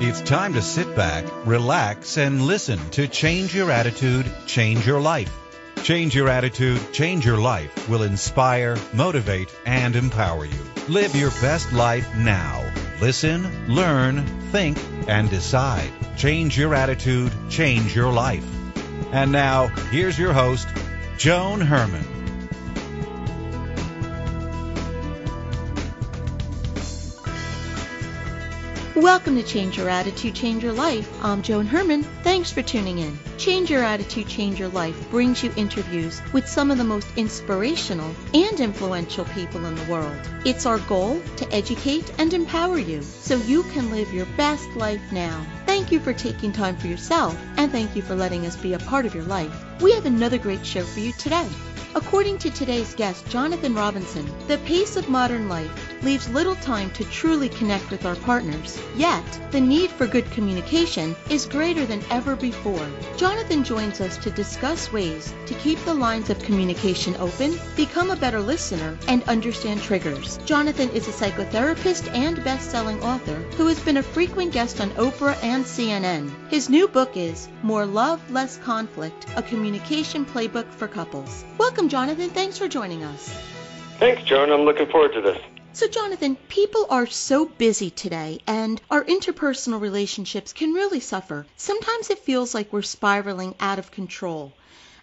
It's time to sit back, relax, and listen to Change Your Attitude, Change Your Life. Change Your Attitude, Change Your Life will inspire, motivate, and empower you. Live your best life now. Listen, learn, think, and decide. Change your attitude, change your life. And now, here's your host, Joan Herman. Welcome to Change Your Attitude, Change Your Life. I'm Joan Herman. Thanks for tuning in. Change Your Attitude, Change Your Life brings you interviews with some of the most inspirational and influential people in the world. It's our goal to educate and empower you so you can live your best life now. Thank you for taking time for yourself and thank you for letting us be a part of your life. We have another great show for you today. According to today's guest, Jonathan Robinson, the pace of modern life leaves little time to truly connect with our partners. Yet, the need for good communication is greater than ever before. Jonathan joins us to discuss ways to keep the lines of communication open, become a better listener, and understand triggers. Jonathan is a psychotherapist and best-selling author who has been a frequent guest on Oprah and CNN. His new book is More Love, Less Conflict, a communication playbook for couples. Welcome, Jonathan. Thanks for joining us. Thanks, Joan. I'm looking forward to this. So, Jonathan, people are so busy today, and our interpersonal relationships can really suffer. Sometimes it feels like we're spiraling out of control.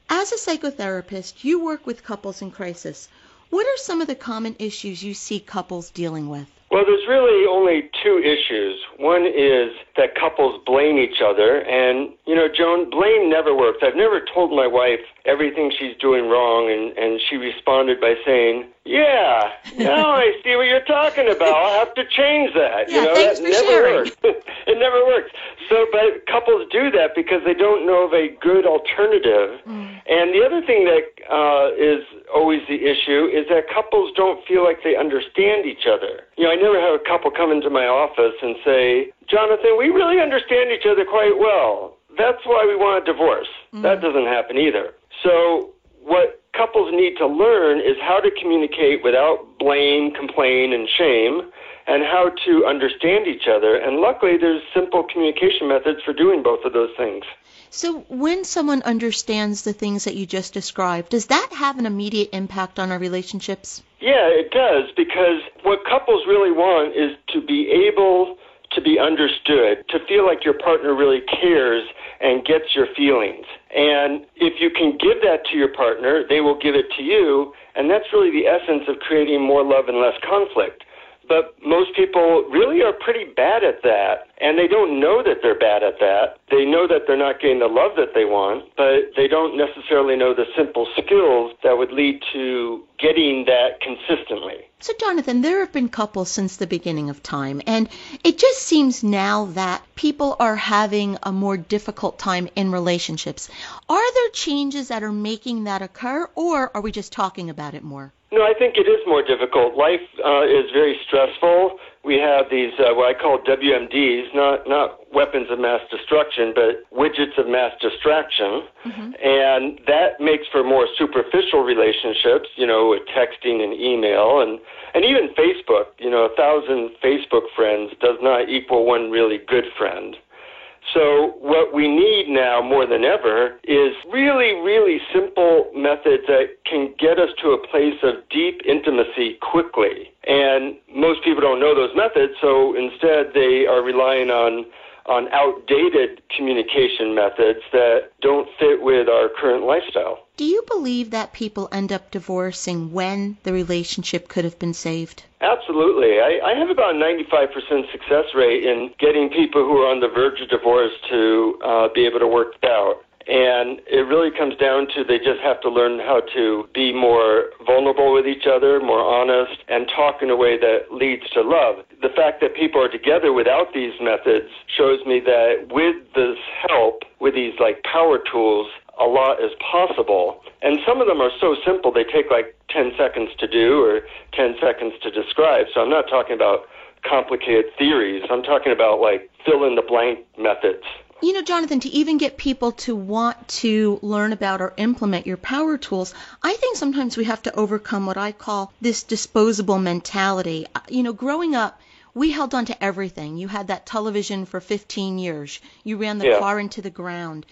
As a psychotherapist, you work with couples in crisis. What are some of the common issues you see couples dealing with? Well, there's really only two issues. One is that couples blame each other, and, you know, Joan, blame never works. I've never told my wife everything she's doing wrong, and, and she responded by saying, yeah, now I see what you're talking about. I'll have to change that. Yeah, you know, thanks that for never sharing. works. it never works. So, but couples do that because they don't know of a good alternative. Mm. And the other thing that uh, is always the issue is that couples don't feel like they understand each other. You know, I never have a couple come into my office and say, Jonathan, we really understand each other quite well. That's why we want a divorce. That doesn't happen either. So, what couples need to learn is how to communicate without blame, complain, and shame, and how to understand each other. And luckily, there's simple communication methods for doing both of those things. So, when someone understands the things that you just described, does that have an immediate impact on our relationships? Yeah, it does, because what couples really want is to be able to be understood, to feel like your partner really cares and gets your feelings. And if you can give that to your partner, they will give it to you, and that's really the essence of creating more love and less conflict. But most people really are pretty bad at that, and they don't know that they're bad at that. They know that they're not getting the love that they want, but they don't necessarily know the simple skills that would lead to getting that consistently. So, Jonathan, there have been couples since the beginning of time, and it just seems now that people are having a more difficult time in relationships. Are there changes that are making that occur, or are we just talking about it more? No, I think it is more difficult. Life uh, is very stressful. We have these uh, what I call WMDs, not not weapons of mass destruction, but widgets of mass distraction, and that makes for more superficial relationships. You know, with texting and email, and and even Facebook. You know, a thousand Facebook friends does not equal one really good friend. So what we need now more than ever is really, really simple methods that can get us to a place of deep intimacy quickly. And most people don't know those methods, so instead they are relying on on outdated communication methods that don't fit with our current lifestyle. Do you believe that people end up divorcing when the relationship could have been saved? Absolutely. I, I have about a 95% success rate in getting people who are on the verge of divorce to uh, be able to work it out. And it really comes down to they just have to learn how to be more vulnerable with each other, more honest, and talk in a way that leads to love. The fact that people are together without these methods shows me that with this help, with these like power tools, a lot is possible. And some of them are so simple, they take like 10 seconds to do or 10 seconds to describe. So I'm not talking about complicated theories. I'm talking about like fill in the blank methods. You know, Jonathan, to even get people to want to learn about or implement your power tools, I think sometimes we have to overcome what I call this disposable mentality. Uh, You know, growing up, we held on to everything. You had that television for 15 years. You ran the Yeah. car into the ground.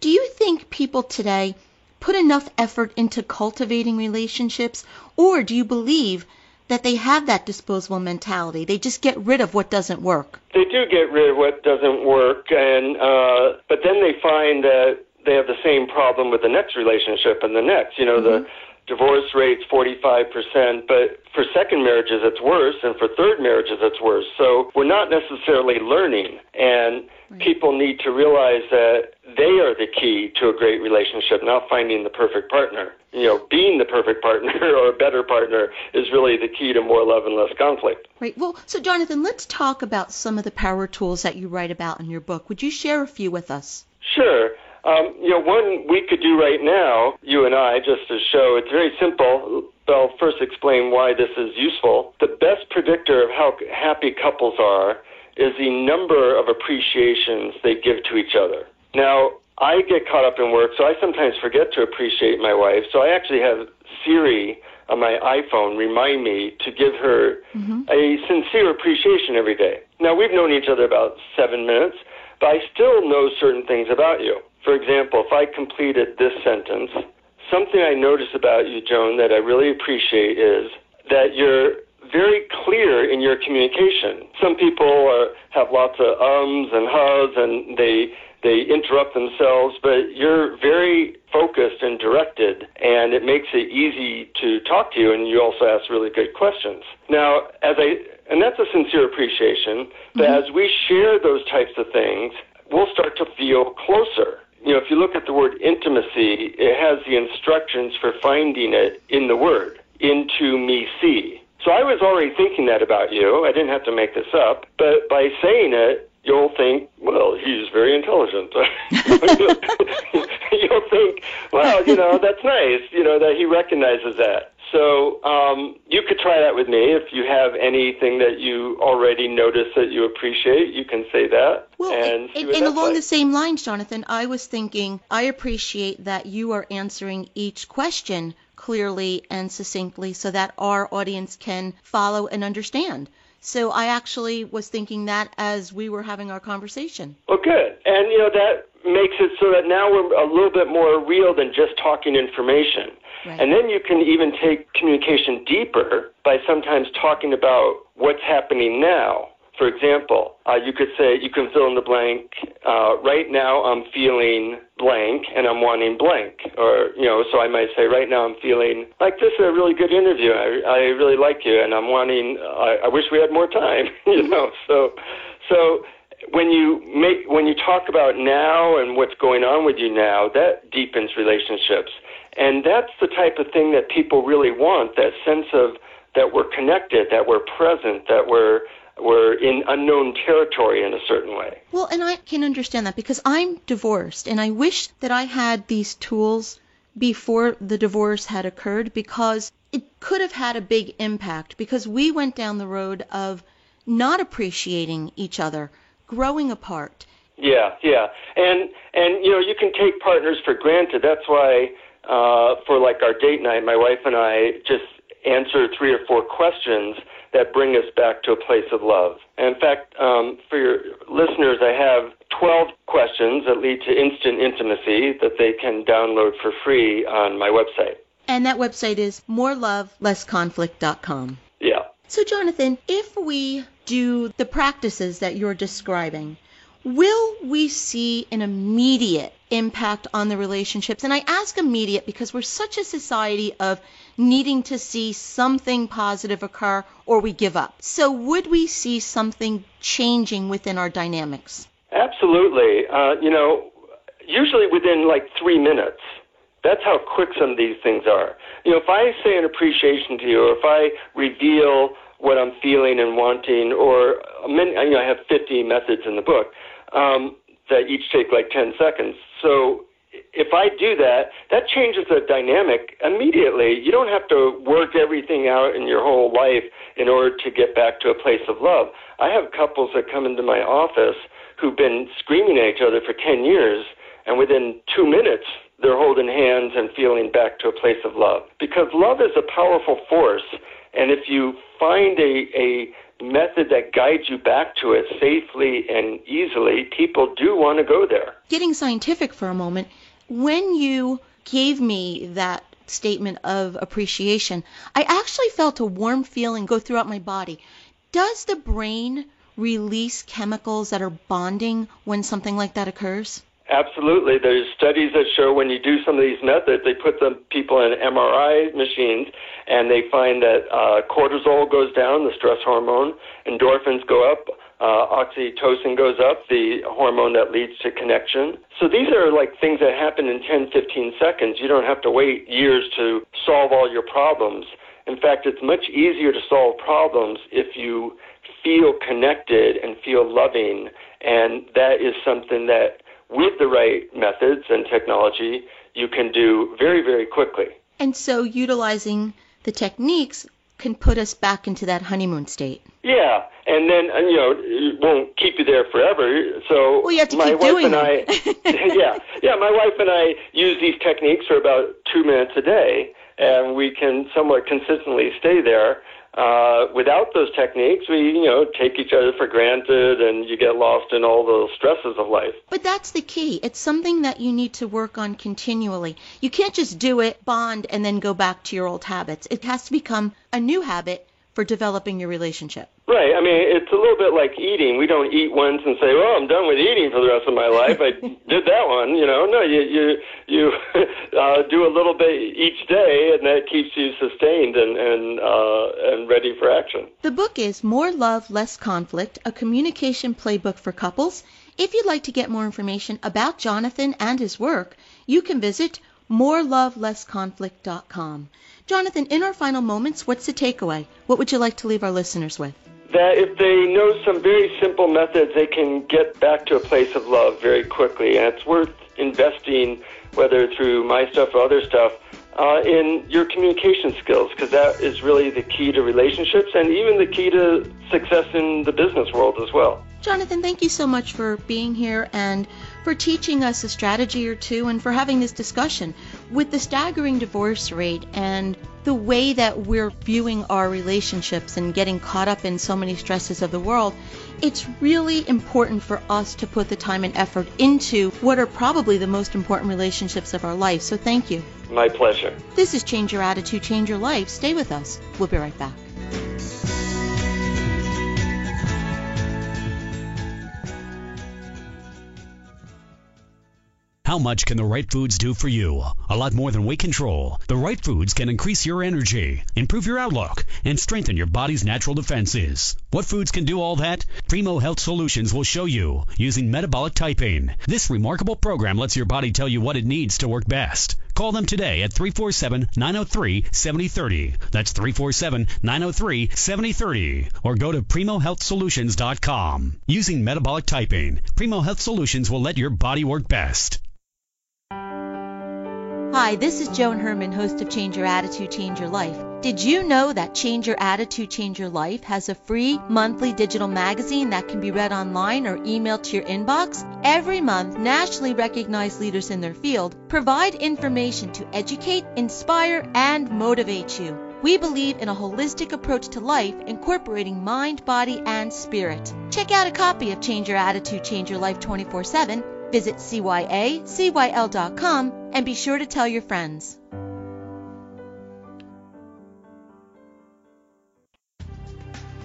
Do you think people today put enough effort into cultivating relationships, or do you believe that they have that disposable mentality? They just get rid of what doesn't work. They do get rid of what doesn't work, and uh, but then they find that they have the same problem with the next relationship and the next. You know, the divorce rate's 45%, but for second marriages it's worse, and for third marriages it's worse. So we're not necessarily learning, and people need to realize that they are the key to a great relationship, not finding the perfect partner. You know, being the perfect partner or a better partner is really the key to more love and less conflict. Right. Well, so Jonathan, let's talk about some of the power tools that you write about in your book. Would you share a few with us? Sure. Um, you know, one we could do right now, you and I, just to show it's very simple. I'll first explain why this is useful. The best predictor of how happy couples are is the number of appreciations they give to each other. Now, I get caught up in work, so I sometimes forget to appreciate my wife. So I actually have Siri on my iPhone remind me to give her mm-hmm. a sincere appreciation every day. Now, we've known each other about seven minutes, but I still know certain things about you. For example, if I completed this sentence, something I notice about you, Joan, that I really appreciate is that you're very clear in your communication. Some people are, have lots of ums and hus and they they interrupt themselves, but you're very focused and directed, and it makes it easy to talk to you, and you also ask really good questions. Now, as I and that's a sincere appreciation, but mm-hmm. as we share those types of things, we'll start to feel closer. You know, if you look at the word intimacy, it has the instructions for finding it in the word, into me see. So I was already thinking that about you. I didn't have to make this up, but by saying it, you'll think, well, he's very intelligent. you'll think, well, you know, that's nice, you know, that he recognizes that. So um, you could try that with me. If you have anything that you already notice that you appreciate, you can say that. Well, and, see and, what and along like. the same lines, Jonathan, I was thinking I appreciate that you are answering each question clearly and succinctly so that our audience can follow and understand. So I actually was thinking that as we were having our conversation. Well, good. And, you know, that makes it so that now we're a little bit more real than just talking information. Right. And then you can even take communication deeper by sometimes talking about what's happening now. For example, uh, you could say, you can fill in the blank, uh, right now I'm feeling blank and I'm wanting blank. Or, you know, so I might say, right now I'm feeling like this is a really good interview. I, I really like you and I'm wanting, I, I wish we had more time, you know. So, so when you make when you talk about now and what's going on with you now, that deepens relationships. And that's the type of thing that people really want, that sense of that we're connected, that we're present, that we're we're in unknown territory in a certain way. Well, and I can understand that because I'm divorced and I wish that I had these tools before the divorce had occurred because it could have had a big impact because we went down the road of not appreciating each other, growing apart. Yeah, yeah, and and you know you can take partners for granted. That's why uh, for like our date night, my wife and I just answer three or four questions that bring us back to a place of love. And in fact, um, for your listeners, I have 12 questions that lead to instant intimacy that they can download for free on my website. And that website is morelovelessconflict.com. Yeah. So, Jonathan, if we do the practices that you're describing, will we see an immediate impact on the relationships? And I ask immediate because we're such a society of needing to see something positive occur or we give up. So, would we see something changing within our dynamics? Absolutely. Uh, you know, usually within like three minutes. That's how quick some of these things are. You know, if I say an appreciation to you, or if I reveal what I'm feeling and wanting, or min- you know, I have 50 methods in the book um, that each take like 10 seconds. So if I do that, that changes the dynamic immediately. You don't have to work everything out in your whole life in order to get back to a place of love. I have couples that come into my office who've been screaming at each other for 10 years, and within two minutes, they're holding hands and feeling back to a place of love. Because love is a powerful force, and if you find a, a method that guides you back to it safely and easily, people do want to go there. Getting scientific for a moment, when you gave me that statement of appreciation, I actually felt a warm feeling go throughout my body. Does the brain release chemicals that are bonding when something like that occurs? Absolutely. There's studies that show when you do some of these methods, they put the people in MRI machines and they find that uh, cortisol goes down, the stress hormone, endorphins go up, uh, oxytocin goes up, the hormone that leads to connection. So these are like things that happen in 10, 15 seconds. You don't have to wait years to solve all your problems. In fact, it's much easier to solve problems if you feel connected and feel loving, and that is something that with the right methods and technology, you can do very, very quickly. And so utilizing the techniques can put us back into that honeymoon state. Yeah, and then uh, you know it won't keep you there forever. So well, you have to my keep wife doing and I, yeah, yeah, my wife and I use these techniques for about two minutes a day, and we can somewhat consistently stay there. Uh, without those techniques, we you know take each other for granted, and you get lost in all the stresses of life. But that's the key. It's something that you need to work on continually. You can't just do it, bond, and then go back to your old habits. It has to become a new habit for developing your relationship. Right. I mean, it's a little bit like eating. We don't eat once and say, "Well, I'm done with eating for the rest of my life. I did that one." You know, no, you you you uh, do a little bit each day, and that keeps you sustained and and uh, and ready for action. The book is More Love, Less Conflict: A Communication Playbook for Couples. If you'd like to get more information about Jonathan and his work, you can visit morelovelessconflict.com. Jonathan, in our final moments, what's the takeaway? What would you like to leave our listeners with? That if they know some very simple methods, they can get back to a place of love very quickly. And it's worth investing, whether through my stuff or other stuff, uh, in your communication skills, because that is really the key to relationships and even the key to success in the business world as well. Jonathan, thank you so much for being here and for teaching us a strategy or two and for having this discussion. With the staggering divorce rate and the way that we're viewing our relationships and getting caught up in so many stresses of the world, it's really important for us to put the time and effort into what are probably the most important relationships of our life. So thank you. My pleasure. This is Change Your Attitude, Change Your Life. Stay with us. We'll be right back. How much can the right foods do for you? A lot more than weight control. The right foods can increase your energy, improve your outlook, and strengthen your body's natural defenses. What foods can do all that? Primo Health Solutions will show you using metabolic typing. This remarkable program lets your body tell you what it needs to work best. Call them today at 347 903 7030. That's 347 903 7030. Or go to PrimoHealthSolutions.com. Using metabolic typing, Primo Health Solutions will let your body work best. Hi, this is Joan Herman, host of Change Your Attitude, Change Your Life. Did you know that Change Your Attitude, Change Your Life has a free monthly digital magazine that can be read online or emailed to your inbox? Every month, nationally recognized leaders in their field provide information to educate, inspire, and motivate you. We believe in a holistic approach to life, incorporating mind, body, and spirit. Check out a copy of Change Your Attitude, Change Your Life 24 7 Visit cyacyl.com and be sure to tell your friends.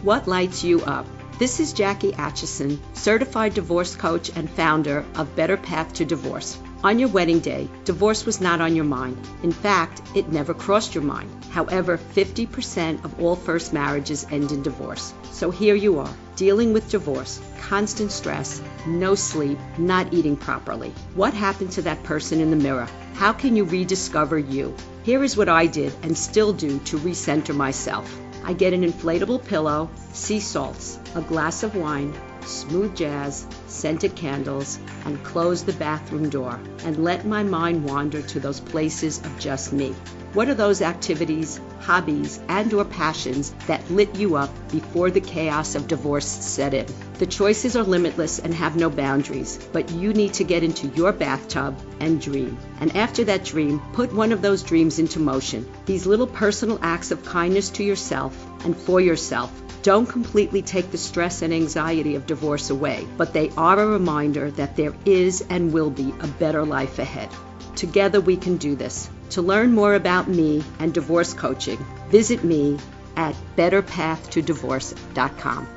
What lights you up? This is Jackie Atchison, certified divorce coach and founder of Better Path to Divorce. On your wedding day, divorce was not on your mind. In fact, it never crossed your mind. However, 50% of all first marriages end in divorce. So here you are, dealing with divorce, constant stress, no sleep, not eating properly. What happened to that person in the mirror? How can you rediscover you? Here is what I did and still do to recenter myself. I get an inflatable pillow, sea salts, a glass of wine, smooth jazz, scented candles, and close the bathroom door and let my mind wander to those places of just me. What are those activities, hobbies, and or passions that lit you up before the chaos of divorce set in? The choices are limitless and have no boundaries, but you need to get into your bathtub and dream. And after that dream, put one of those dreams into motion. These little personal acts of kindness to yourself and for yourself don't completely take the stress and anxiety of divorce away, but they are a reminder that there is and will be a better life ahead. Together we can do this. To learn more about me and divorce coaching, visit me at betterpathtodivorce.com.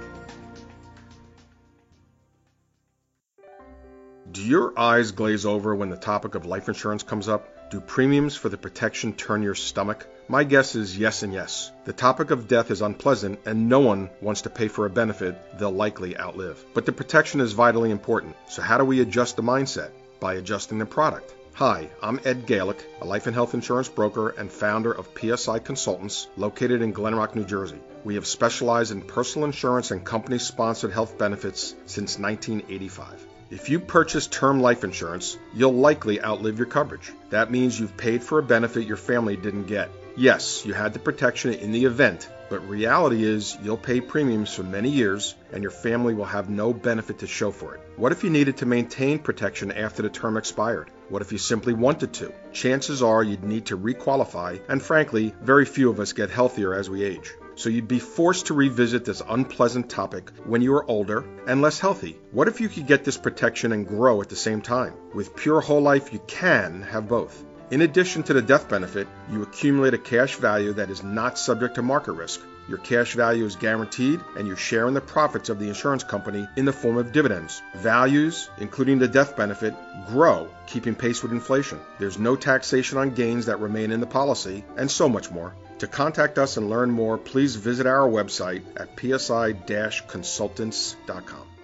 Do your eyes glaze over when the topic of life insurance comes up? Do premiums for the protection turn your stomach? My guess is yes and yes. The topic of death is unpleasant, and no one wants to pay for a benefit they'll likely outlive. But the protection is vitally important. So, how do we adjust the mindset? By adjusting the product. Hi, I'm Ed Galick, a life and health insurance broker and founder of PSI Consultants, located in Glen Rock, New Jersey. We have specialized in personal insurance and company sponsored health benefits since 1985. If you purchase term life insurance, you'll likely outlive your coverage. That means you've paid for a benefit your family didn't get. Yes, you had the protection in the event, but reality is you'll pay premiums for many years and your family will have no benefit to show for it. What if you needed to maintain protection after the term expired? What if you simply wanted to? Chances are you'd need to requalify, and frankly, very few of us get healthier as we age so you'd be forced to revisit this unpleasant topic when you are older and less healthy. What if you could get this protection and grow at the same time? With Pure Whole Life, you can have both. In addition to the death benefit, you accumulate a cash value that is not subject to market risk. Your cash value is guaranteed, and you share in the profits of the insurance company in the form of dividends. Values, including the death benefit, grow, keeping pace with inflation. There's no taxation on gains that remain in the policy, and so much more. To contact us and learn more, please visit our website at psi-consultants.com.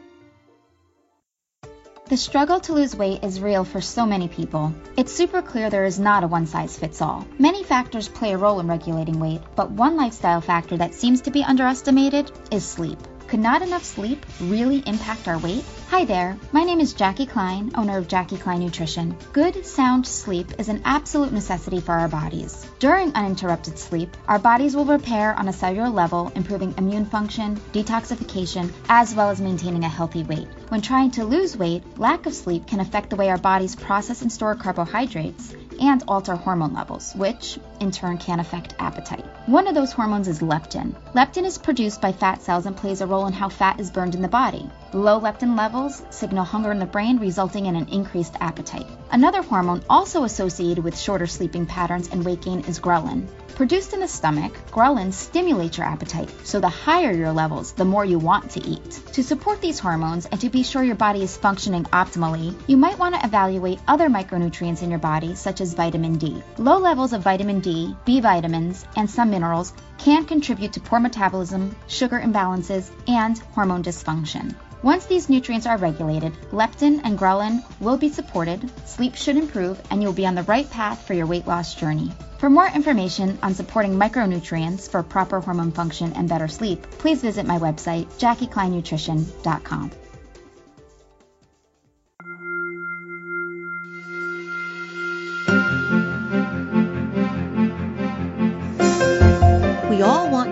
The struggle to lose weight is real for so many people. It's super clear there is not a one size fits all. Many factors play a role in regulating weight, but one lifestyle factor that seems to be underestimated is sleep. Could not enough sleep really impact our weight? Hi there, my name is Jackie Klein, owner of Jackie Klein Nutrition. Good, sound sleep is an absolute necessity for our bodies. During uninterrupted sleep, our bodies will repair on a cellular level, improving immune function, detoxification, as well as maintaining a healthy weight. When trying to lose weight, lack of sleep can affect the way our bodies process and store carbohydrates and alter hormone levels, which in turn can affect appetite. One of those hormones is leptin. Leptin is produced by fat cells and plays a role in how fat is burned in the body. Low leptin levels signal hunger in the brain, resulting in an increased appetite. Another hormone also associated with shorter sleeping patterns and gain is ghrelin. Produced in the stomach, ghrelin stimulates your appetite, so the higher your levels, the more you want to eat. To support these hormones and to be sure your body is functioning optimally, you might want to evaluate other micronutrients in your body, such as vitamin D. Low levels of vitamin D, B vitamins, and some minerals can contribute to poor metabolism, sugar imbalances, and hormone dysfunction. Once these nutrients are regulated, leptin and ghrelin will be supported, sleep should improve, and you'll be on the right path for your weight loss journey. For more information on supporting micronutrients for proper hormone function and better sleep, please visit my website, JackieKleinNutrition.com.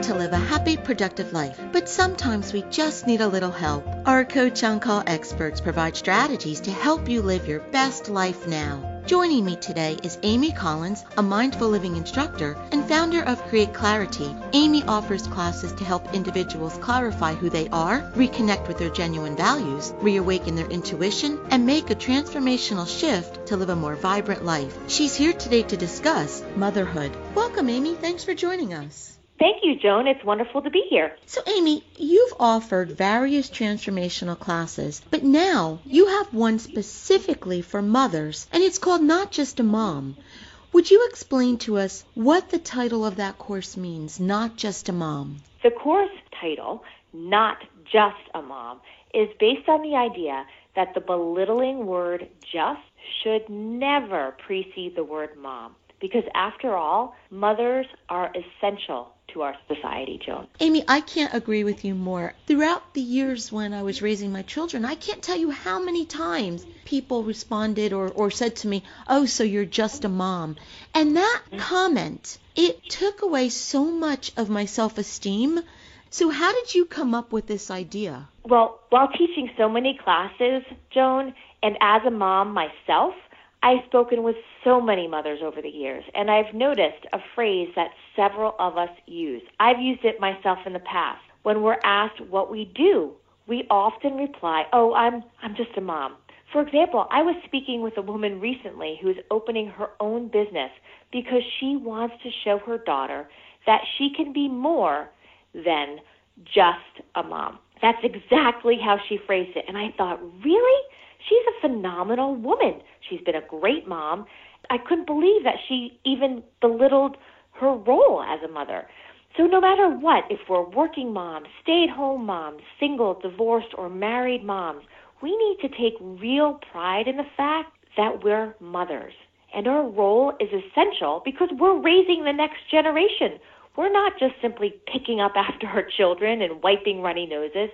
to live a happy, productive life, but sometimes we just need a little help. Our Coach On Call experts provide strategies to help you live your best life now. Joining me today is Amy Collins, a mindful living instructor and founder of Create Clarity. Amy offers classes to help individuals clarify who they are, reconnect with their genuine values, reawaken their intuition, and make a transformational shift to live a more vibrant life. She's here today to discuss motherhood. Welcome, Amy. Thanks for joining us. Thank you, Joan. It's wonderful to be here. So, Amy, you've offered various transformational classes, but now you have one specifically for mothers, and it's called Not Just a Mom. Would you explain to us what the title of that course means, Not Just a Mom? The course title, Not Just a Mom, is based on the idea that the belittling word just should never precede the word mom. Because after all, mothers are essential to our society, Joan. Amy, I can't agree with you more. Throughout the years when I was raising my children, I can't tell you how many times people responded or, or said to me, Oh, so you're just a mom. And that comment, it took away so much of my self esteem. So, how did you come up with this idea? Well, while teaching so many classes, Joan, and as a mom myself, I've spoken with so many mothers over the years, and I've noticed a phrase that several of us use. I've used it myself in the past. When we're asked what we do, we often reply, "Oh, I'm I'm just a mom." For example, I was speaking with a woman recently who's opening her own business because she wants to show her daughter that she can be more than just a mom. That's exactly how she phrased it. And I thought, really? She's a phenomenal woman. She's been a great mom. I couldn't believe that she even belittled her role as a mother. So, no matter what, if we're working moms, stay at home moms, single, divorced, or married moms, we need to take real pride in the fact that we're mothers. And our role is essential because we're raising the next generation. We're not just simply picking up after our children and wiping runny noses.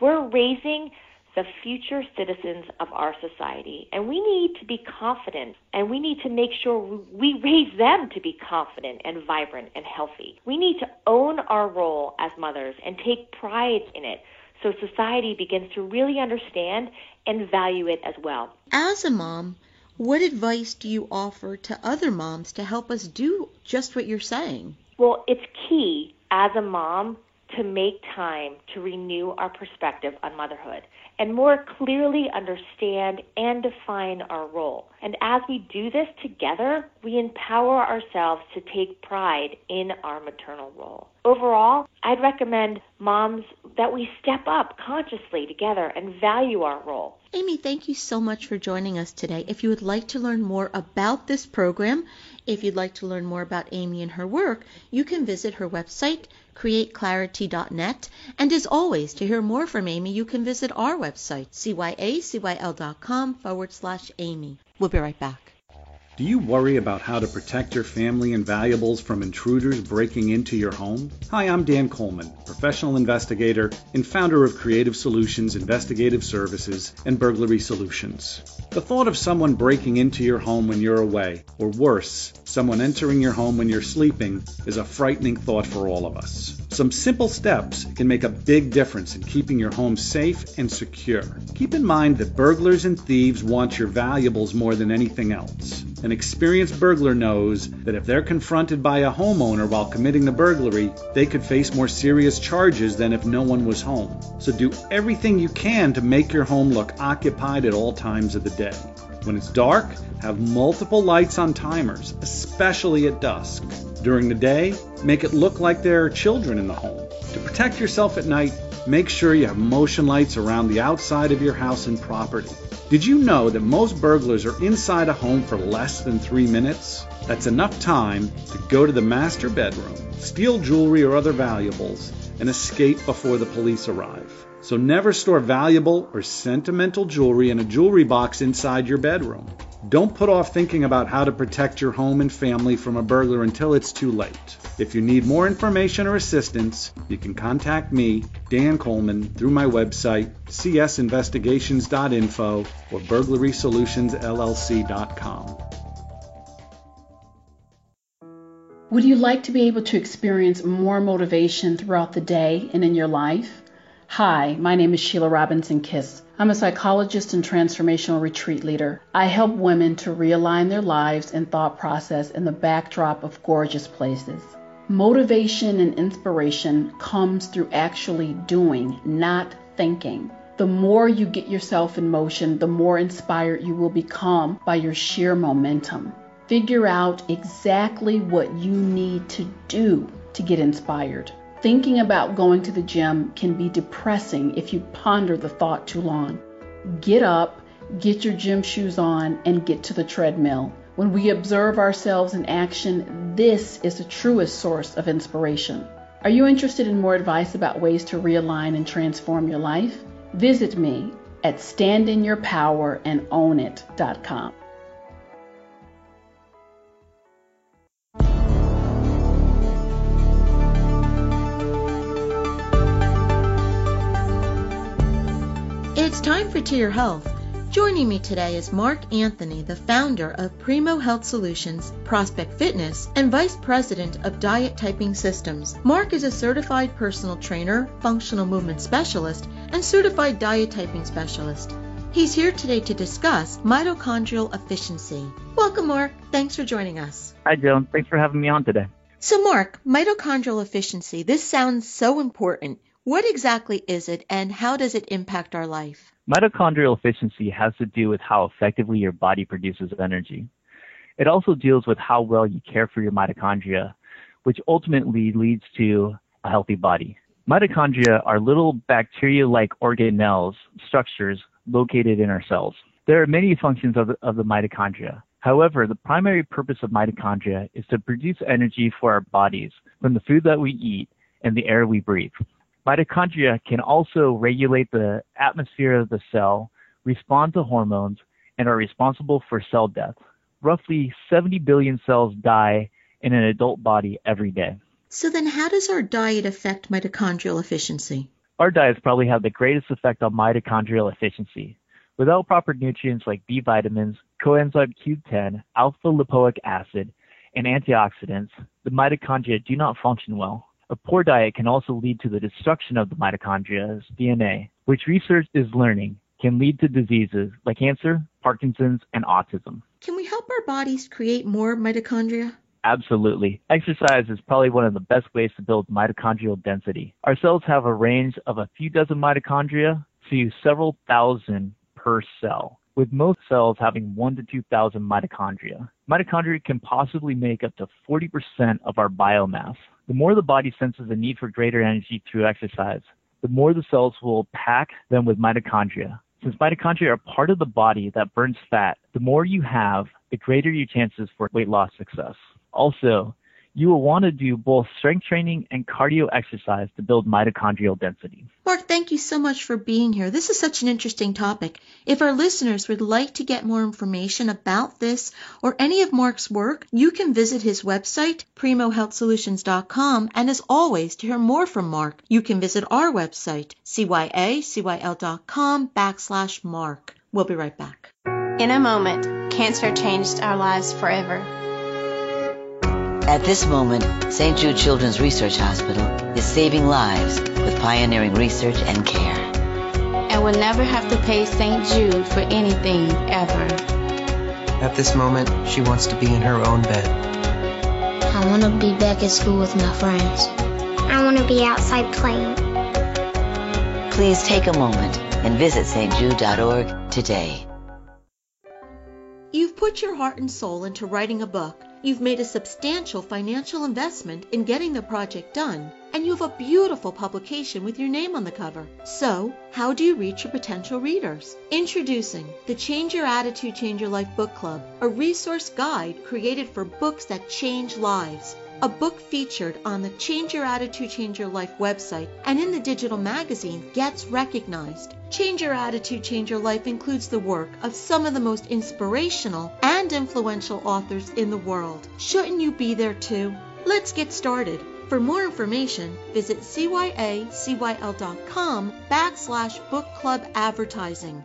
We're raising the future citizens of our society. And we need to be confident and we need to make sure we raise them to be confident and vibrant and healthy. We need to own our role as mothers and take pride in it so society begins to really understand and value it as well. As a mom, what advice do you offer to other moms to help us do just what you're saying? Well, it's key as a mom to make time to renew our perspective on motherhood and more clearly understand and define our role. And as we do this together, we empower ourselves to take pride in our maternal role. Overall, I'd recommend moms that we step up consciously together and value our role. Amy, thank you so much for joining us today. If you would like to learn more about this program, if you'd like to learn more about Amy and her work, you can visit her website, createclarity.net. And as always, to hear more from Amy, you can visit our website, cyacyl.com forward slash Amy. We'll be right back. Do you worry about how to protect your family and valuables from intruders breaking into your home? Hi, I'm Dan Coleman, professional investigator and founder of Creative Solutions Investigative Services and Burglary Solutions. The thought of someone breaking into your home when you're away, or worse, someone entering your home when you're sleeping, is a frightening thought for all of us. Some simple steps can make a big difference in keeping your home safe and secure. Keep in mind that burglars and thieves want your valuables more than anything else. An experienced burglar knows that if they're confronted by a homeowner while committing the burglary, they could face more serious charges than if no one was home. So do everything you can to make your home look occupied at all times of the day. When it's dark, have multiple lights on timers, especially at dusk. During the day, make it look like there are children in the home. To protect yourself at night, make sure you have motion lights around the outside of your house and property. Did you know that most burglars are inside a home for less than three minutes? That's enough time to go to the master bedroom, steal jewelry or other valuables, and escape before the police arrive. So never store valuable or sentimental jewelry in a jewelry box inside your bedroom. Don't put off thinking about how to protect your home and family from a burglar until it's too late. If you need more information or assistance, you can contact me, Dan Coleman, through my website, csinvestigations.info or burglarysolutionsllc.com. Would you like to be able to experience more motivation throughout the day and in your life? Hi, my name is Sheila Robinson Kiss. I'm a psychologist and transformational retreat leader. I help women to realign their lives and thought process in the backdrop of gorgeous places. Motivation and inspiration comes through actually doing, not thinking. The more you get yourself in motion, the more inspired you will become by your sheer momentum. Figure out exactly what you need to do to get inspired. Thinking about going to the gym can be depressing if you ponder the thought too long. Get up, get your gym shoes on, and get to the treadmill. When we observe ourselves in action, this is the truest source of inspiration. Are you interested in more advice about ways to realign and transform your life? Visit me at standinyourpowerandownit.com. It's time for To Your Health. Joining me today is Mark Anthony, the founder of Primo Health Solutions, Prospect Fitness, and Vice President of Diet Typing Systems. Mark is a certified personal trainer, functional movement specialist, and certified diet typing specialist. He's here today to discuss mitochondrial efficiency. Welcome, Mark. Thanks for joining us. Hi, Joan. Thanks for having me on today. So, Mark, mitochondrial efficiency, this sounds so important. What exactly is it and how does it impact our life? Mitochondrial efficiency has to do with how effectively your body produces energy. It also deals with how well you care for your mitochondria, which ultimately leads to a healthy body. Mitochondria are little bacteria-like organelles, structures located in our cells. There are many functions of the, of the mitochondria. However, the primary purpose of mitochondria is to produce energy for our bodies from the food that we eat and the air we breathe. Mitochondria can also regulate the atmosphere of the cell, respond to hormones, and are responsible for cell death. Roughly 70 billion cells die in an adult body every day. So then how does our diet affect mitochondrial efficiency? Our diets probably have the greatest effect on mitochondrial efficiency. Without proper nutrients like B vitamins, coenzyme Q10, alpha lipoic acid, and antioxidants, the mitochondria do not function well. A poor diet can also lead to the destruction of the mitochondria's DNA, which research is learning can lead to diseases like cancer, Parkinson's, and autism. Can we help our bodies create more mitochondria? Absolutely. Exercise is probably one of the best ways to build mitochondrial density. Our cells have a range of a few dozen mitochondria to several thousand per cell, with most cells having 1 to 2,000 mitochondria. Mitochondria can possibly make up to 40% of our biomass. The more the body senses the need for greater energy through exercise, the more the cells will pack them with mitochondria. Since mitochondria are part of the body that burns fat, the more you have, the greater your chances for weight loss success. Also, you will want to do both strength training and cardio exercise to build mitochondrial density. Mark, thank you so much for being here. This is such an interesting topic. If our listeners would like to get more information about this or any of Mark's work, you can visit his website, primohealthsolutions.com. And as always, to hear more from Mark, you can visit our website, cyacyl.com backslash Mark. We'll be right back. In a moment, cancer changed our lives forever. At this moment, St. Jude Children's Research Hospital is saving lives with pioneering research and care. And will never have to pay St. Jude for anything ever. At this moment, she wants to be in her own bed. I want to be back at school with my friends. I want to be outside playing. Please take a moment and visit stjude.org today. You've put your heart and soul into writing a book. You've made a substantial financial investment in getting the project done, and you have a beautiful publication with your name on the cover. So, how do you reach your potential readers? Introducing the Change Your Attitude, Change Your Life Book Club, a resource guide created for books that change lives. A book featured on the Change Your Attitude, Change Your Life website and in the digital magazine gets recognized. Change Your Attitude, Change Your Life includes the work of some of the most inspirational and influential authors in the world. Shouldn't you be there too? Let's get started. For more information, visit cyacyl.com backslash book club advertising.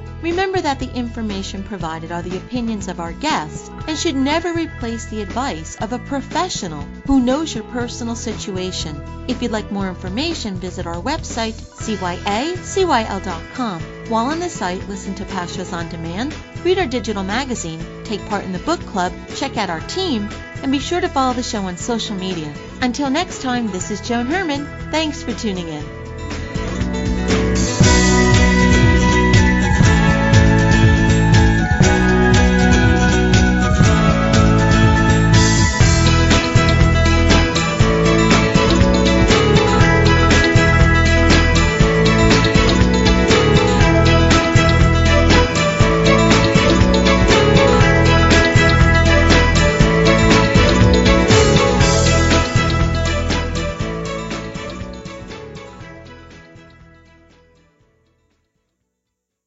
Remember that the information provided are the opinions of our guests and should never replace the advice of a professional who knows your personal situation. If you'd like more information, visit our website, cyacyl.com. While on the site, listen to past shows on demand, read our digital magazine, take part in the book club, check out our team, and be sure to follow the show on social media. Until next time, this is Joan Herman. Thanks for tuning in.